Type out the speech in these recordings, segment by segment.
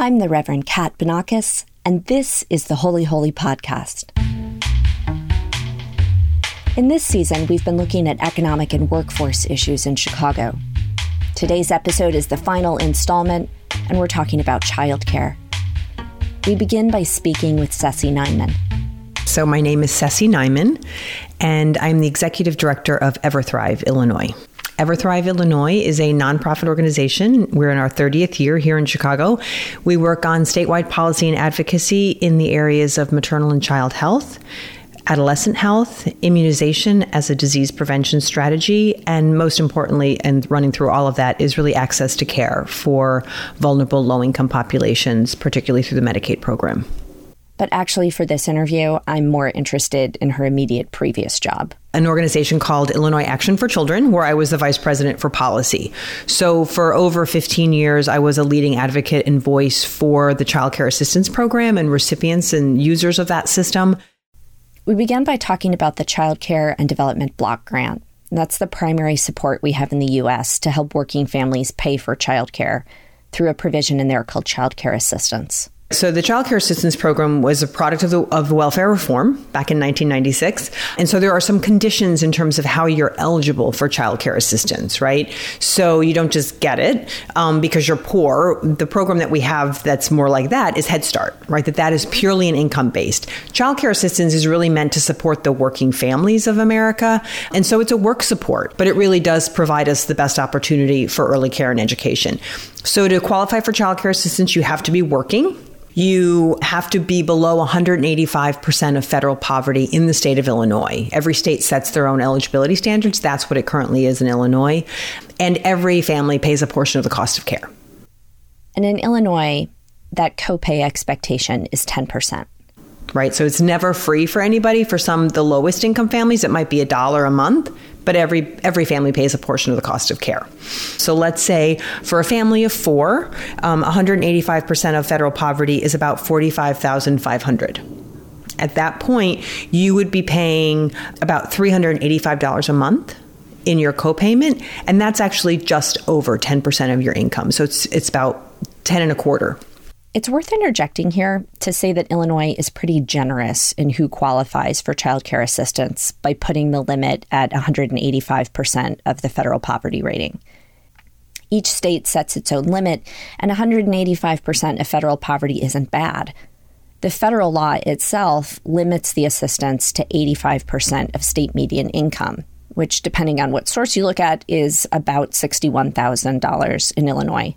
I'm the Reverend Kat Banakis, and this is the Holy Holy Podcast. In this season, we've been looking at economic and workforce issues in Chicago. Today's episode is the final installment, and we're talking about childcare. We begin by speaking with Ceci Nyman. So, my name is Ceci Nyman, and I'm the executive director of Everthrive, Illinois. Everthrive Illinois is a nonprofit organization. We're in our 30th year here in Chicago. We work on statewide policy and advocacy in the areas of maternal and child health, adolescent health, immunization as a disease prevention strategy, and most importantly, and running through all of that, is really access to care for vulnerable low income populations, particularly through the Medicaid program. But actually, for this interview, I'm more interested in her immediate previous job. An organization called Illinois Action for Children, where I was the vice president for policy. So, for over 15 years, I was a leading advocate and voice for the Child Care Assistance Program and recipients and users of that system. We began by talking about the Child Care and Development Block Grant. That's the primary support we have in the U.S. to help working families pay for child care through a provision in there called Child Care Assistance. So the Child Care Assistance Program was a product of the of welfare reform back in 1996, and so there are some conditions in terms of how you're eligible for child care assistance, right? So you don't just get it um, because you're poor. The program that we have that's more like that is Head Start, right? That that is purely an income based. Child care assistance is really meant to support the working families of America, and so it's a work support, but it really does provide us the best opportunity for early care and education. So to qualify for child care assistance, you have to be working you have to be below 185% of federal poverty in the state of Illinois. Every state sets their own eligibility standards. That's what it currently is in Illinois. And every family pays a portion of the cost of care. And in Illinois, that copay expectation is 10% right? So it's never free for anybody. For some, the lowest income families, it might be a dollar a month, but every every family pays a portion of the cost of care. So let's say for a family of four, um, 185% of federal poverty is about 45,500. At that point, you would be paying about $385 a month in your copayment, and that's actually just over 10% of your income. So it's it's about 10 and a quarter it's worth interjecting here to say that Illinois is pretty generous in who qualifies for child care assistance by putting the limit at 185% of the federal poverty rating. Each state sets its own limit, and 185% of federal poverty isn't bad. The federal law itself limits the assistance to 85% of state median income, which, depending on what source you look at, is about $61,000 in Illinois.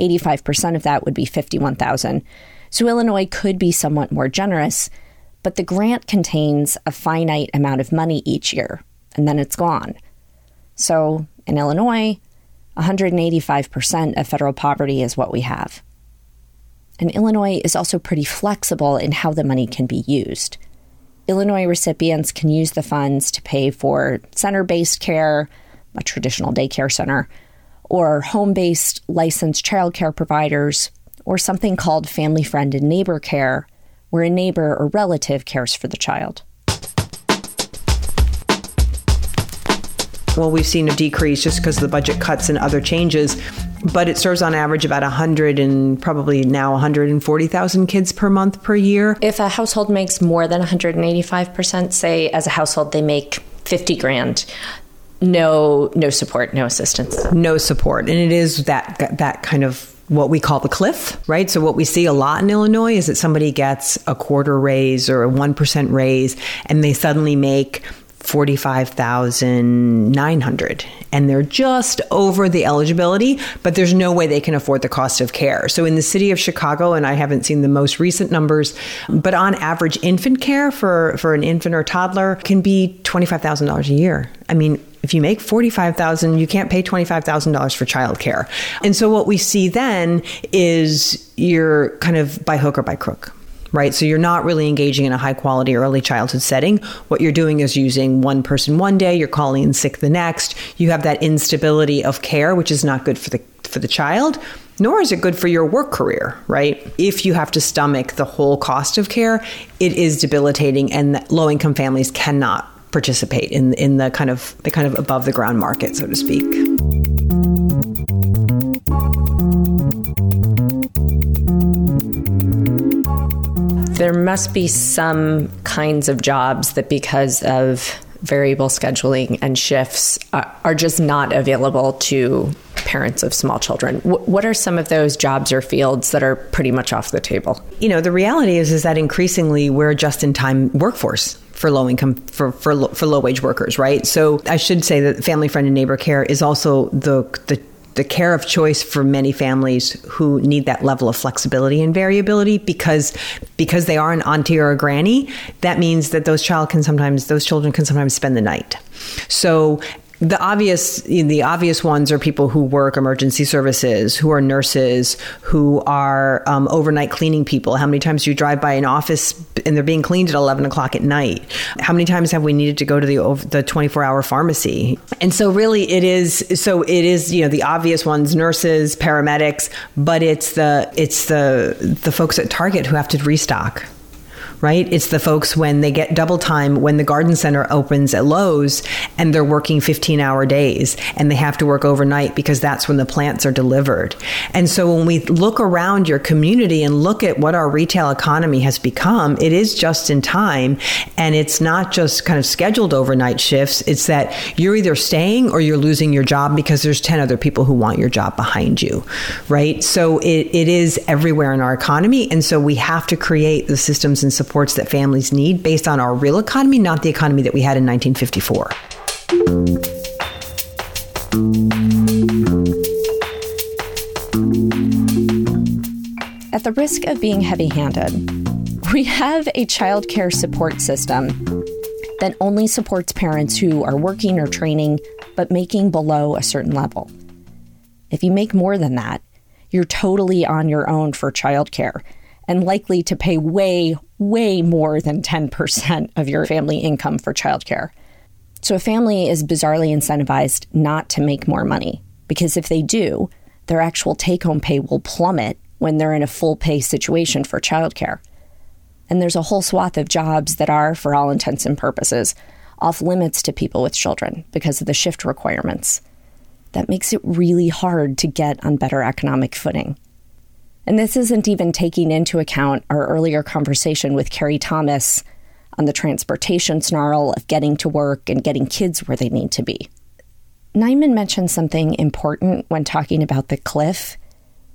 85% of that would be 51,000. So Illinois could be somewhat more generous, but the grant contains a finite amount of money each year, and then it's gone. So in Illinois, 185% of federal poverty is what we have. And Illinois is also pretty flexible in how the money can be used. Illinois recipients can use the funds to pay for center based care, a traditional daycare center, or home based licensed childcare providers, or something called family friend and neighbor care, where a neighbor or relative cares for the child. Well, we've seen a decrease just because of the budget cuts and other changes, but it serves on average about 100 and probably now 140,000 kids per month per year. If a household makes more than 185%, say as a household they make 50 grand, no no support, no assistance. No support. And it is that that kind of what we call the cliff, right? So what we see a lot in Illinois is that somebody gets a quarter raise or a 1% raise and they suddenly make 45,900 and they're just over the eligibility, but there's no way they can afford the cost of care. So in the city of Chicago, and I haven't seen the most recent numbers, but on average, infant care for, for an infant or toddler can be $25,000 a year. I mean, if you make 45,000, you can't pay $25,000 for childcare. And so what we see then is you're kind of by hook or by crook right? So you're not really engaging in a high quality early childhood setting. What you're doing is using one person one day, you're calling in sick the next. You have that instability of care, which is not good for the for the child. Nor is it good for your work career, right? If you have to stomach the whole cost of care, it is debilitating, and low income families cannot participate in in the kind of the kind of above the ground market, so to speak. There must be some kinds of jobs that, because of variable scheduling and shifts, uh, are just not available to parents of small children. what are some of those jobs or fields that are pretty much off the table? You know, the reality is is that increasingly we're a just in time workforce for low income for for for low wage workers, right? So I should say that family friend and neighbor care is also the the the care of choice for many families who need that level of flexibility and variability because because they are an auntie or a granny that means that those child can sometimes those children can sometimes spend the night so the obvious the obvious ones are people who work emergency services who are nurses who are um, overnight cleaning people. How many times do you drive by an office and they're being cleaned at 11 o'clock at night? How many times have we needed to go to the the 24 hour pharmacy? And so really it is so it is you know the obvious ones nurses paramedics but it's the it's the the folks at target who have to restock right? It's the folks when they get double time when the garden center opens at Lowe's and they're working 15 hour days and they have to work overnight because that's when the plants are delivered. And so when we look around your community and look at what our retail economy has become, it is just in time and it's not just kind of scheduled overnight shifts. It's that you're either staying or you're losing your job because there's 10 other people who want your job behind you, right? So it, it is everywhere in our economy. And so we have to create the systems and support supports that families need based on our real economy, not the economy that we had in 1954. At the risk of being heavy handed, we have a child care support system that only supports parents who are working or training but making below a certain level. If you make more than that, you're totally on your own for childcare and likely to pay way, way more than 10% of your family income for childcare. So a family is bizarrely incentivized not to make more money because if they do, their actual take home pay will plummet when they're in a full pay situation for childcare. And there's a whole swath of jobs that are, for all intents and purposes, off limits to people with children because of the shift requirements. That makes it really hard to get on better economic footing. And this isn't even taking into account our earlier conversation with Carrie Thomas on the transportation snarl of getting to work and getting kids where they need to be. Nyman mentioned something important when talking about the cliff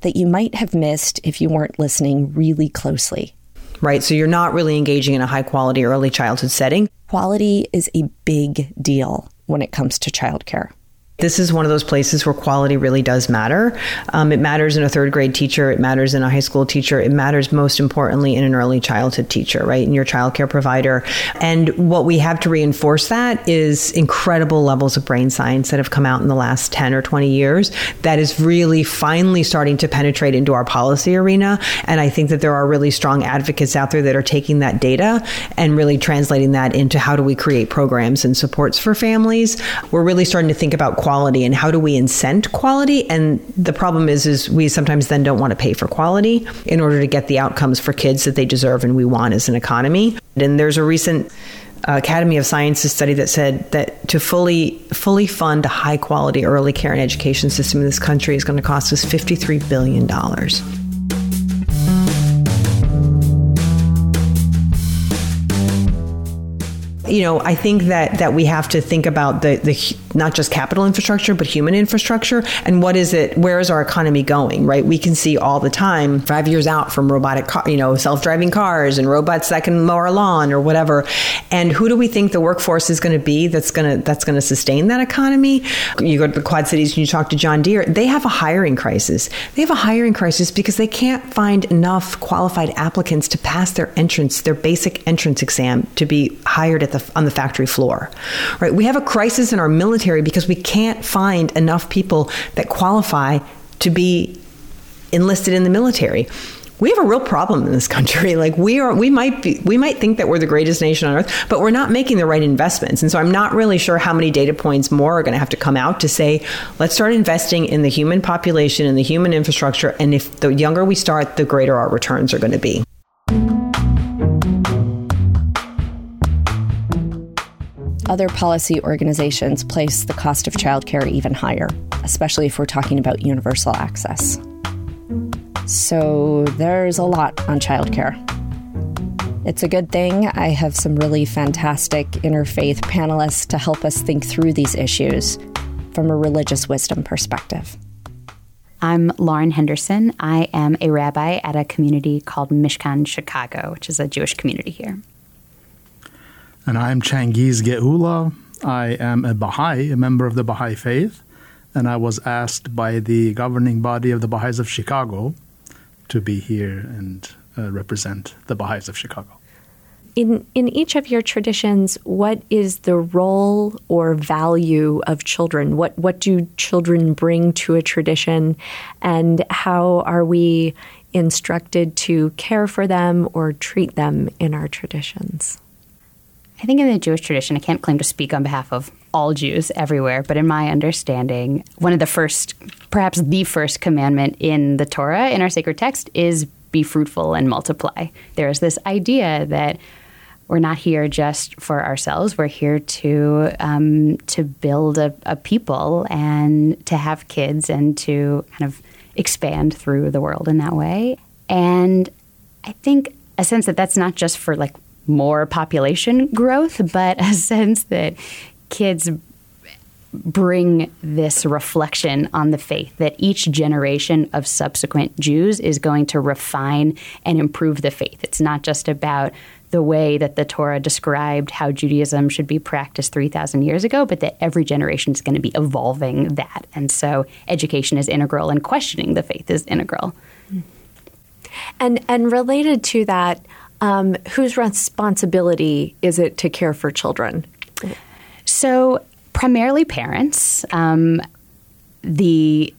that you might have missed if you weren't listening really closely. Right. So you're not really engaging in a high quality early childhood setting. Quality is a big deal when it comes to childcare. This is one of those places where quality really does matter. Um, it matters in a third grade teacher, it matters in a high school teacher, it matters most importantly in an early childhood teacher, right? In your childcare provider. And what we have to reinforce that is incredible levels of brain science that have come out in the last 10 or 20 years that is really finally starting to penetrate into our policy arena. And I think that there are really strong advocates out there that are taking that data and really translating that into how do we create programs and supports for families. We're really starting to think about quality quality and how do we incent quality and the problem is is we sometimes then don't want to pay for quality in order to get the outcomes for kids that they deserve and we want as an economy and there's a recent Academy of Sciences study that said that to fully fully fund a high quality early care and education system in this country is going to cost us 53 billion dollars. you know, I think that that we have to think about the the not just capital infrastructure but human infrastructure and what is it? Where is our economy going? Right? We can see all the time five years out from robotic, car, you know, self driving cars and robots that can mow our lawn or whatever. And who do we think the workforce is going to be that's going to that's going to sustain that economy? You go to the Quad Cities and you talk to John Deere. They have a hiring crisis. They have a hiring crisis because they can't find enough qualified applicants to pass their entrance, their basic entrance exam to be hired at the on the factory floor. Right? We have a crisis in our military because we can't find enough people that qualify to be enlisted in the military we have a real problem in this country. Like we are, we might be, we might think that we're the greatest nation on earth, but we're not making the right investments. And so I'm not really sure how many data points more are going to have to come out to say, let's start investing in the human population and the human infrastructure. And if the younger we start, the greater our returns are going to be. Other policy organizations place the cost of childcare even higher, especially if we're talking about universal access. So there's a lot on childcare. It's a good thing I have some really fantastic interfaith panelists to help us think through these issues from a religious wisdom perspective. I'm Lauren Henderson. I am a rabbi at a community called Mishkan Chicago, which is a Jewish community here. And I'm Changiz Geula. I am a Baha'i, a member of the Baha'i faith, and I was asked by the governing body of the Baha'is of Chicago to be here and uh, represent the Baha'is of Chicago. In, in each of your traditions, what is the role or value of children? What, what do children bring to a tradition? And how are we instructed to care for them or treat them in our traditions? I think in the Jewish tradition, I can't claim to speak on behalf of all Jews everywhere, but in my understanding, one of the first, perhaps the first commandment in the Torah, in our sacred text, is be fruitful and multiply. There is this idea that we're not here just for ourselves. We're here to um, to build a, a, people and to have kids and to kind of expand through the world in that way. And I think a sense that that's not just for like more population growth, but a sense that kids bring this reflection on the faith that each generation of subsequent Jews is going to refine and improve the faith. It's not just about the way that the Torah described how Judaism should be practiced 3,000 years ago, but that every generation is going to be evolving that. And so education is integral and questioning the faith is integral. And, and related to that, um, whose responsibility is it to care for children? So, primarily parents. Um, the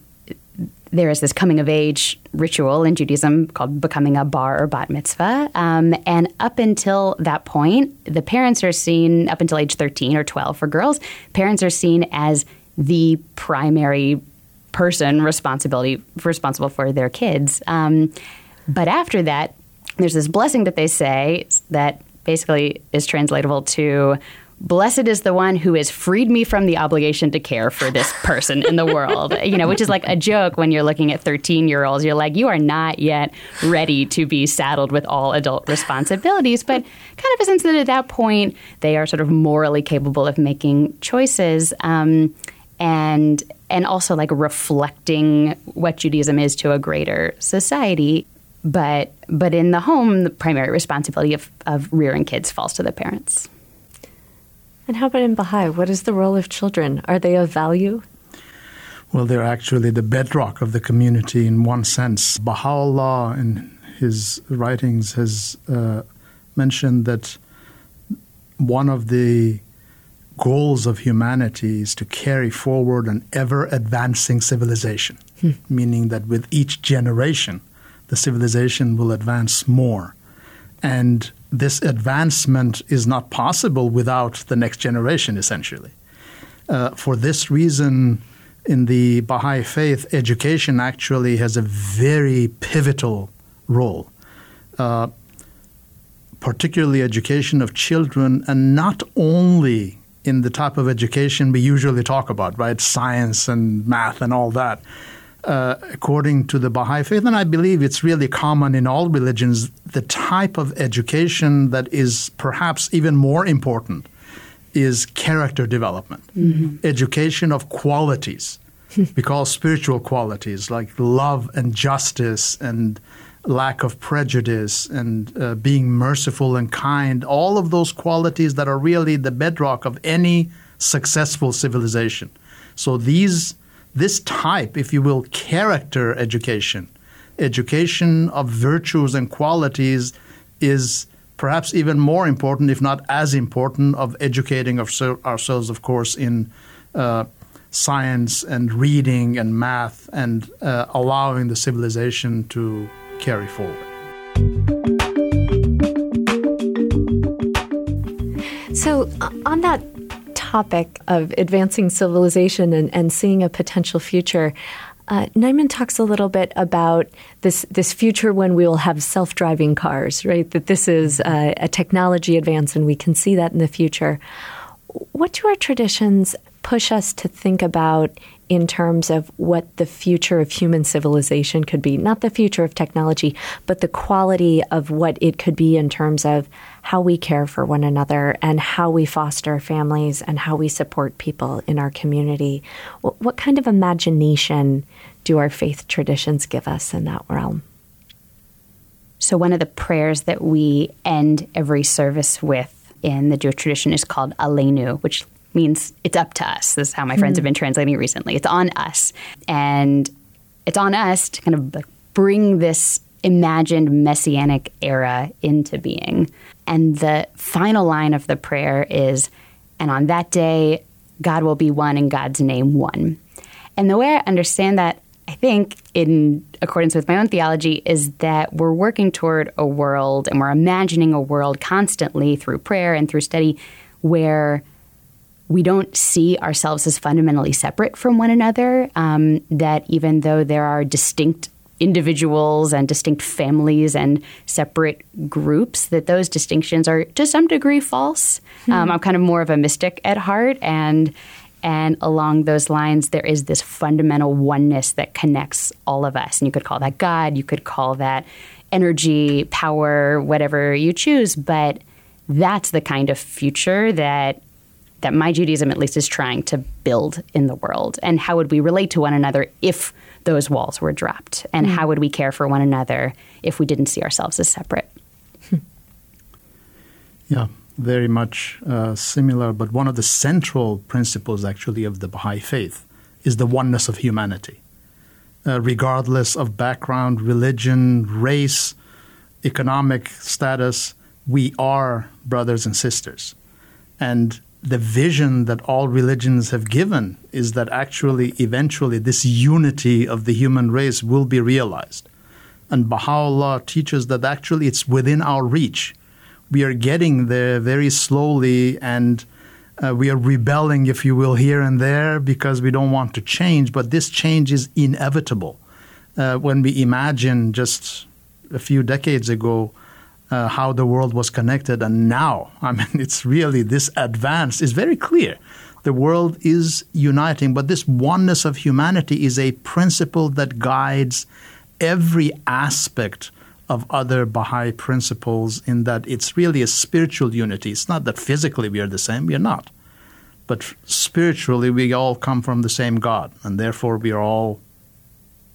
there is this coming of age ritual in Judaism called becoming a bar or bat mitzvah. Um, and up until that point, the parents are seen, up until age 13 or 12 for girls, parents are seen as the primary person responsibility responsible for their kids. Um, but after that, there's this blessing that they say that basically is translatable to blessed is the one who has freed me from the obligation to care for this person in the world. You know which is like a joke when you're looking at 13 year olds you're like you are not yet ready to be saddled with all adult responsibilities. But kind of a sense that at that point they are sort of morally capable of making choices um, and and also like reflecting what Judaism is to a greater society but but in the home, the primary responsibility of, of rearing kids falls to the parents. And how about in Baha'i? What is the role of children? Are they of value? Well, they're actually the bedrock of the community in one sense. Baha'u'llah, in his writings, has uh, mentioned that one of the goals of humanity is to carry forward an ever advancing civilization, hmm. meaning that with each generation, the civilization will advance more. And this advancement is not possible without the next generation, essentially. Uh, for this reason, in the Baha'i faith, education actually has a very pivotal role, uh, particularly education of children, and not only in the type of education we usually talk about, right? Science and math and all that uh, according to the Baha'i faith, and I believe it's really common in all religions, the type of education that is perhaps even more important is character development, mm-hmm. education of qualities. we call spiritual qualities like love and justice and lack of prejudice and uh, being merciful and kind, all of those qualities that are really the bedrock of any successful civilization. So these this type, if you will, character education, education of virtues and qualities, is perhaps even more important, if not as important, of educating ourselves, of course, in uh, science and reading and math and uh, allowing the civilization to carry forward. So, on that topic of advancing civilization and, and seeing a potential future, uh, Nyman talks a little bit about this this future when we will have self driving cars, right? That this is a technology advance and we can see that in the future. What do our traditions push us to think about in terms of what the future of human civilization could be. Not the future of technology, but the quality of what it could be in terms of how we care for one another and how we foster families and how we support people in our community. What, kind of imagination do our faith traditions give us in that realm? So, one of the prayers that we end every service with in the Jewish tradition is called Aleinu, which means it's up to us. This is how my friends have hmm. been translating recently. It's on us. And it's on us to kind of bring this imagined messianic era into being. And the final line of the prayer is, and on that day, God will be one and God's name one. And the way I understand that, I think, in accordance with my own theology, is that we're working toward a world and we're imagining a world constantly through prayer and through study where we don't see ourselves as fundamentally separate from one another. Um, that even though there are distinct individuals and distinct families and separate groups, that those distinctions are to some degree false. Hmm. Um, I'm kind of more of a mystic at heart, and and along those lines, there is this fundamental oneness that connects all of us. And you could call that God, you could call that energy, power, whatever you choose, but that's the kind of future that that my Judaism at least is trying to build in the world. And how would we relate to one another if those walls were dropped? And mm. how would we care for one another if we didn't see ourselves as separate? yeah, very much uh, similar. But one of the central principles, actually, of the Baha'i faith is the oneness of humanity. Uh, regardless of background, religion, race, economic status, we are brothers and sisters. And the vision that all religions have given is that actually, eventually, this unity of the human race will be realized. And Baha'u'llah teaches that actually it's within our reach. We are getting there very slowly and uh, we are rebelling, if you will, here and there because we don't want to change, but this change is inevitable. Uh, when we imagine just a few decades ago uh, how the world was connected. And now, I mean, it's really this advance is very clear. The world is uniting, but this oneness of humanity is a principle that guides every aspect of other Baha'i principles in that it's really a spiritual unity. It's not that physically we are the same, we are not. But spiritually, we all come from the same God, and therefore we are all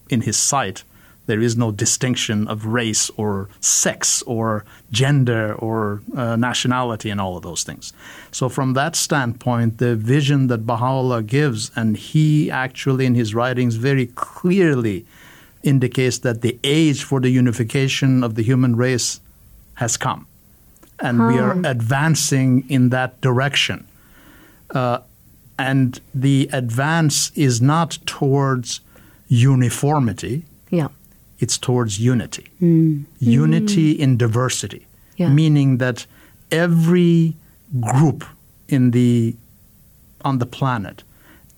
in His sight there is no distinction of race or sex or gender or uh, nationality and all of those things. So, from that standpoint, the vision that Baha'u'llah gives, and he actually in his writings very clearly indicates that the age for the unification of the human race has come. And we are advancing in that direction. Uh, and the advance is not towards uniformity. Yeah it's towards unity. Mm. Unity mm. in diversity, yeah. meaning that every group in the on the planet,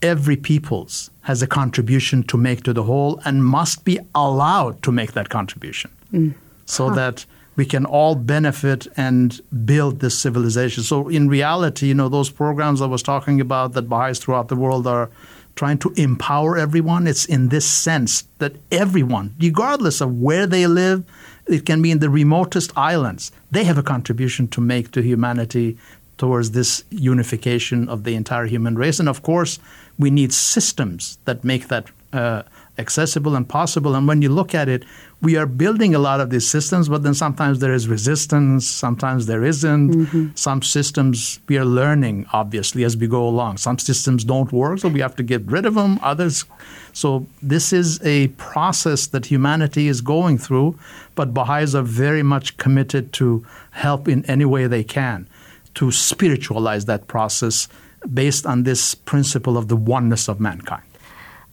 every peoples has a contribution to make to the whole and must be allowed to make that contribution. Mm. So huh. that we can all benefit and build this civilization. So in reality, you know, those programs I was talking about that Baha'is throughout the world are trying to empower everyone. It's in this sense that everyone, regardless of where they live, it can be in the remotest islands, they have a contribution to make to humanity towards this unification of the entire human race. And of course, we need systems that make that uh, accessible and possible. And when you look at it, we are building a lot of these systems, but then sometimes there is resistance, sometimes there isn't. Mm-hmm. Some systems we are learning, obviously, as we go along. Some systems don't work, so we have to get rid of them. Others. So this is a process that humanity is going through, but Baha'is are very much committed to help in any way they can to spiritualize that process based on this principle of the oneness of mankind.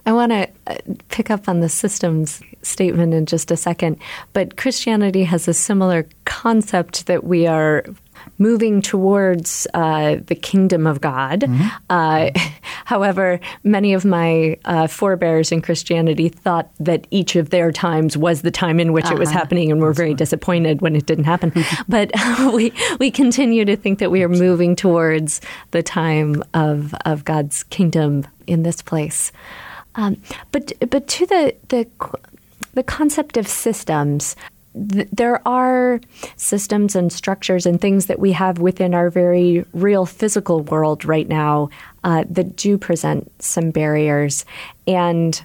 I want to uh, pick up on the systems statement in just a second, but Christianity has a similar concept that we are moving towards uh, the kingdom of God. Mm-hmm. Uh, however, many of my uh, forebears in Christianity thought that each of their times was the time in which uh-huh. it was uh-huh. happening, and were very disappointed when it didn't happen. but we we continue to think that we are moving towards the time of of God's kingdom in this place. Um, but but to the the the concept of systems, th- there are systems and structures and things that we have within our very real physical world right now uh, that do present some barriers. And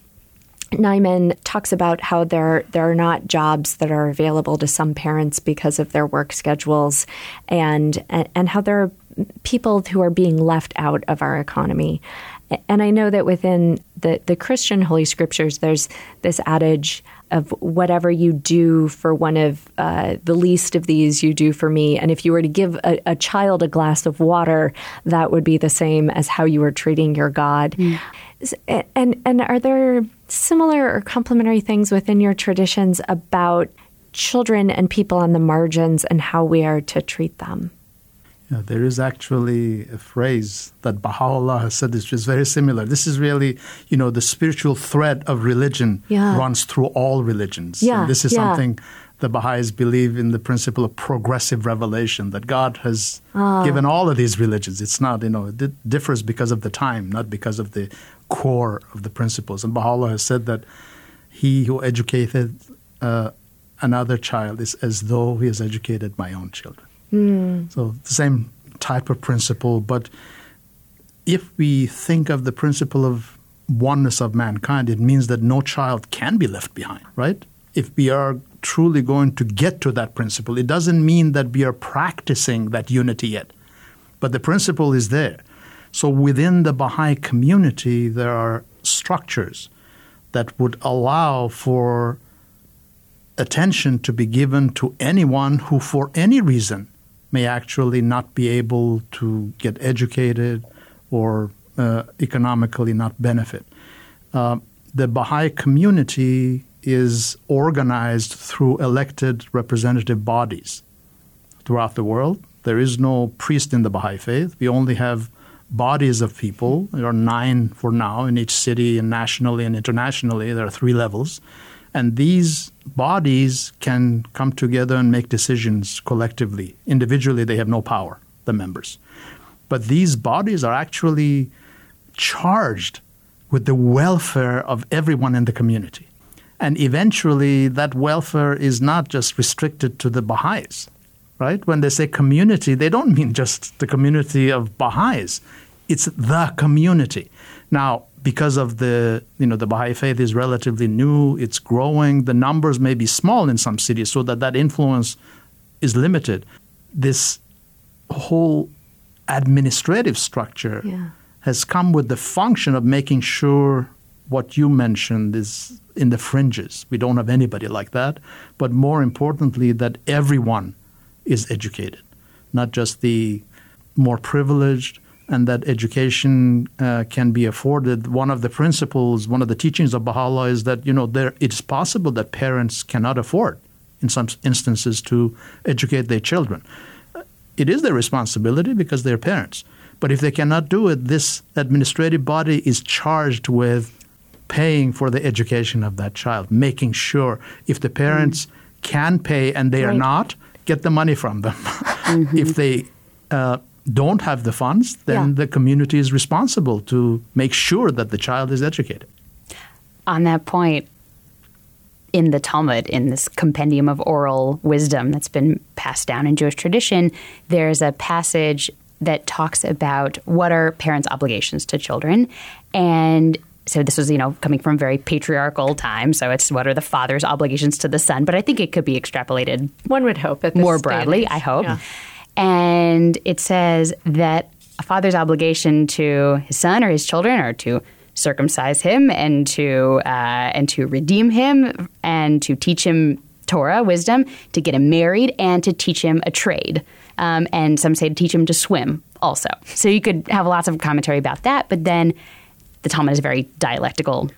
Nyman talks about how there there are not jobs that are available to some parents because of their work schedules, and and, and how there are people who are being left out of our economy. And I know that within the, the Christian Holy Scriptures, there's this adage of whatever you do for one of uh, the least of these, you do for me. And if you were to give a, a, child a glass of water, that would be the same as how you were treating your God. Mm. And and are there similar or complementary things within your traditions about children and people on the margins and how we are to treat them? Yeah, there is actually a phrase that Baha'u'llah has said which is very similar. This is really, you know, the spiritual thread of religion yeah. runs through all religions. Yeah, and this is yeah. something the Baha'is believe in the principle of progressive revelation that God has oh. given all of these religions. It's not, you know, it differs because of the time, not because of the core of the principles. And Baha'u'llah has said that he who educated uh, another child is as though he has educated my own children. Mm. So the same type of principle, but if we think of the principle of oneness of mankind, it means that no child can be left behind, right? If we are truly going to get to that principle, it doesn't mean that we are practicing that unity yet, but the principle is there. So within the Baha'i community, there are structures that would allow for attention to be given to anyone who, for any reason, may actually not be able to get educated or uh, economically not benefit. Uh, the Baha'i community is organized through elected representative bodies throughout the world. There is no priest in the Baha'i faith. We only have bodies of people. There are nine for now in each city and nationally and internationally. There are three levels. And these bodies can come together and make decisions collectively. Individually, they have no power, the members. But these bodies are actually charged with the welfare of everyone in the community. And eventually, that welfare is not just restricted to the Baha'is, right? When they say community, they don't mean just the community of Baha'is, it's the community. Now, because of the you know the Baha'i faith is relatively new, it's growing. The numbers may be small in some cities, so that that influence is limited. This whole administrative structure yeah. has come with the function of making sure what you mentioned is in the fringes. We don't have anybody like that, but more importantly, that everyone is educated, not just the more privileged and that education uh, can be afforded. One of the principles, one of the teachings of Baha'u'llah is that you know there it's possible that parents cannot afford, in some instances, to educate their children. It is their responsibility because they're parents. But if they cannot do it, this administrative body is charged with paying for the education of that child, making sure if the parents mm. can pay and they right. are not, get the money from them. Mm-hmm. if they uh, don't have the funds, then yeah. the community is responsible to make sure that the child is educated. On that point, in the Talmud, in this compendium of oral wisdom that's been passed down in Jewish tradition, there's a passage that talks about what are parents' obligations to children. And so this was, you know, coming from very patriarchal time. So it's what are the father's obligations to the son? But I think it could be extrapolated. One would hope more broadly. I hope. Yeah. And it says that a father's obligation to his son or his children are to circumcise him and to uh, and to redeem him and to teach him Torah wisdom, to get him married, and to teach him a trade. Um, and some say to teach him to swim also. So you could have lots of commentary about that. But then the Talmud is a very dialectical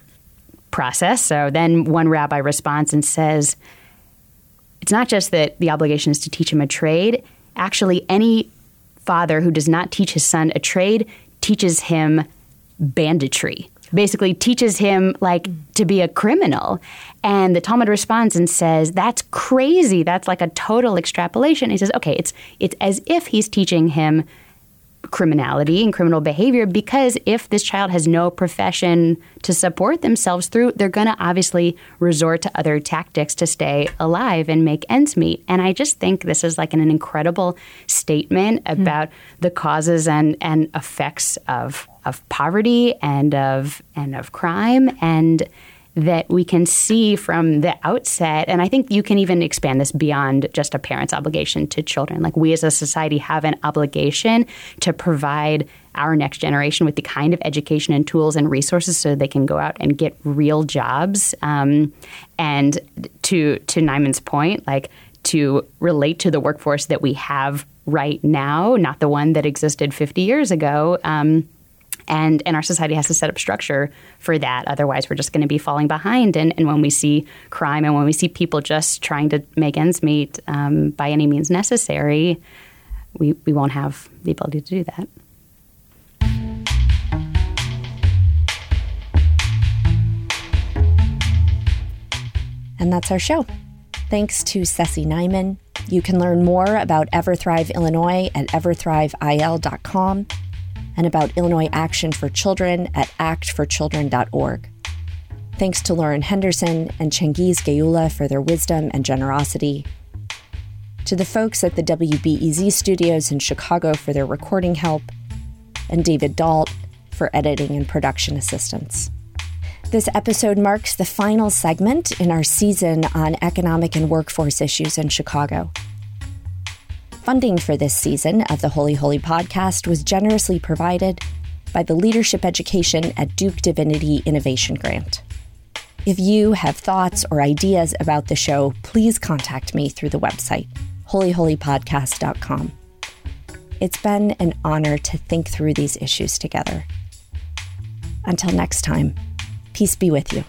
process. So then one rabbi responds and says, it's not just that the obligation is to teach him a trade actually any father who does not teach his son a trade teaches him banditry. Basically teaches him like to be a criminal. And the talmud responds and says that's crazy. That's like a total extrapolation. He says okay it's it's as if he's teaching him criminality and criminal behavior because if this child has no profession to support themselves through, they're going to obviously resort to other tactics to stay alive and make ends meet. And I just think this is like an, an incredible statement hmm. about mm. the causes and, and effects of of poverty and of and of crime and that we can see from the outset. And I think you can even expand this beyond just a parent's obligation to children. Like we as a society have an obligation to provide our next generation with the kind of education and tools and resources so they can go out and get real jobs. Um, and to to Nyman's point, like to relate to the workforce that we have right now, not the one that existed 50 years ago. Um, and and our society has to set up structure for that. Otherwise, we're just going to be falling behind. And, and when we see crime and when we see people just trying to make ends meet um, by any means necessary, we we won't have the ability to do that. And that's our show. Thanks to Ceci Nyman. You can learn more about EverThrive Illinois at everthriveil.com and about Illinois Action for Children at actforchildren.org. Thanks to Lauren Henderson and Changiz Geula for their wisdom and generosity. To the folks at the WBEZ studios in Chicago for their recording help, and David Dault for editing and production assistance. This episode marks the final segment in our season on economic and workforce issues in Chicago. Funding for this season of the Holy Holy podcast was generously provided by the Leadership Education at Duke Divinity Innovation Grant. If you have thoughts or ideas about the show, please contact me through the website, holyholypodcast.com. It's been an honor to think through these issues together. Until next time, peace be with you.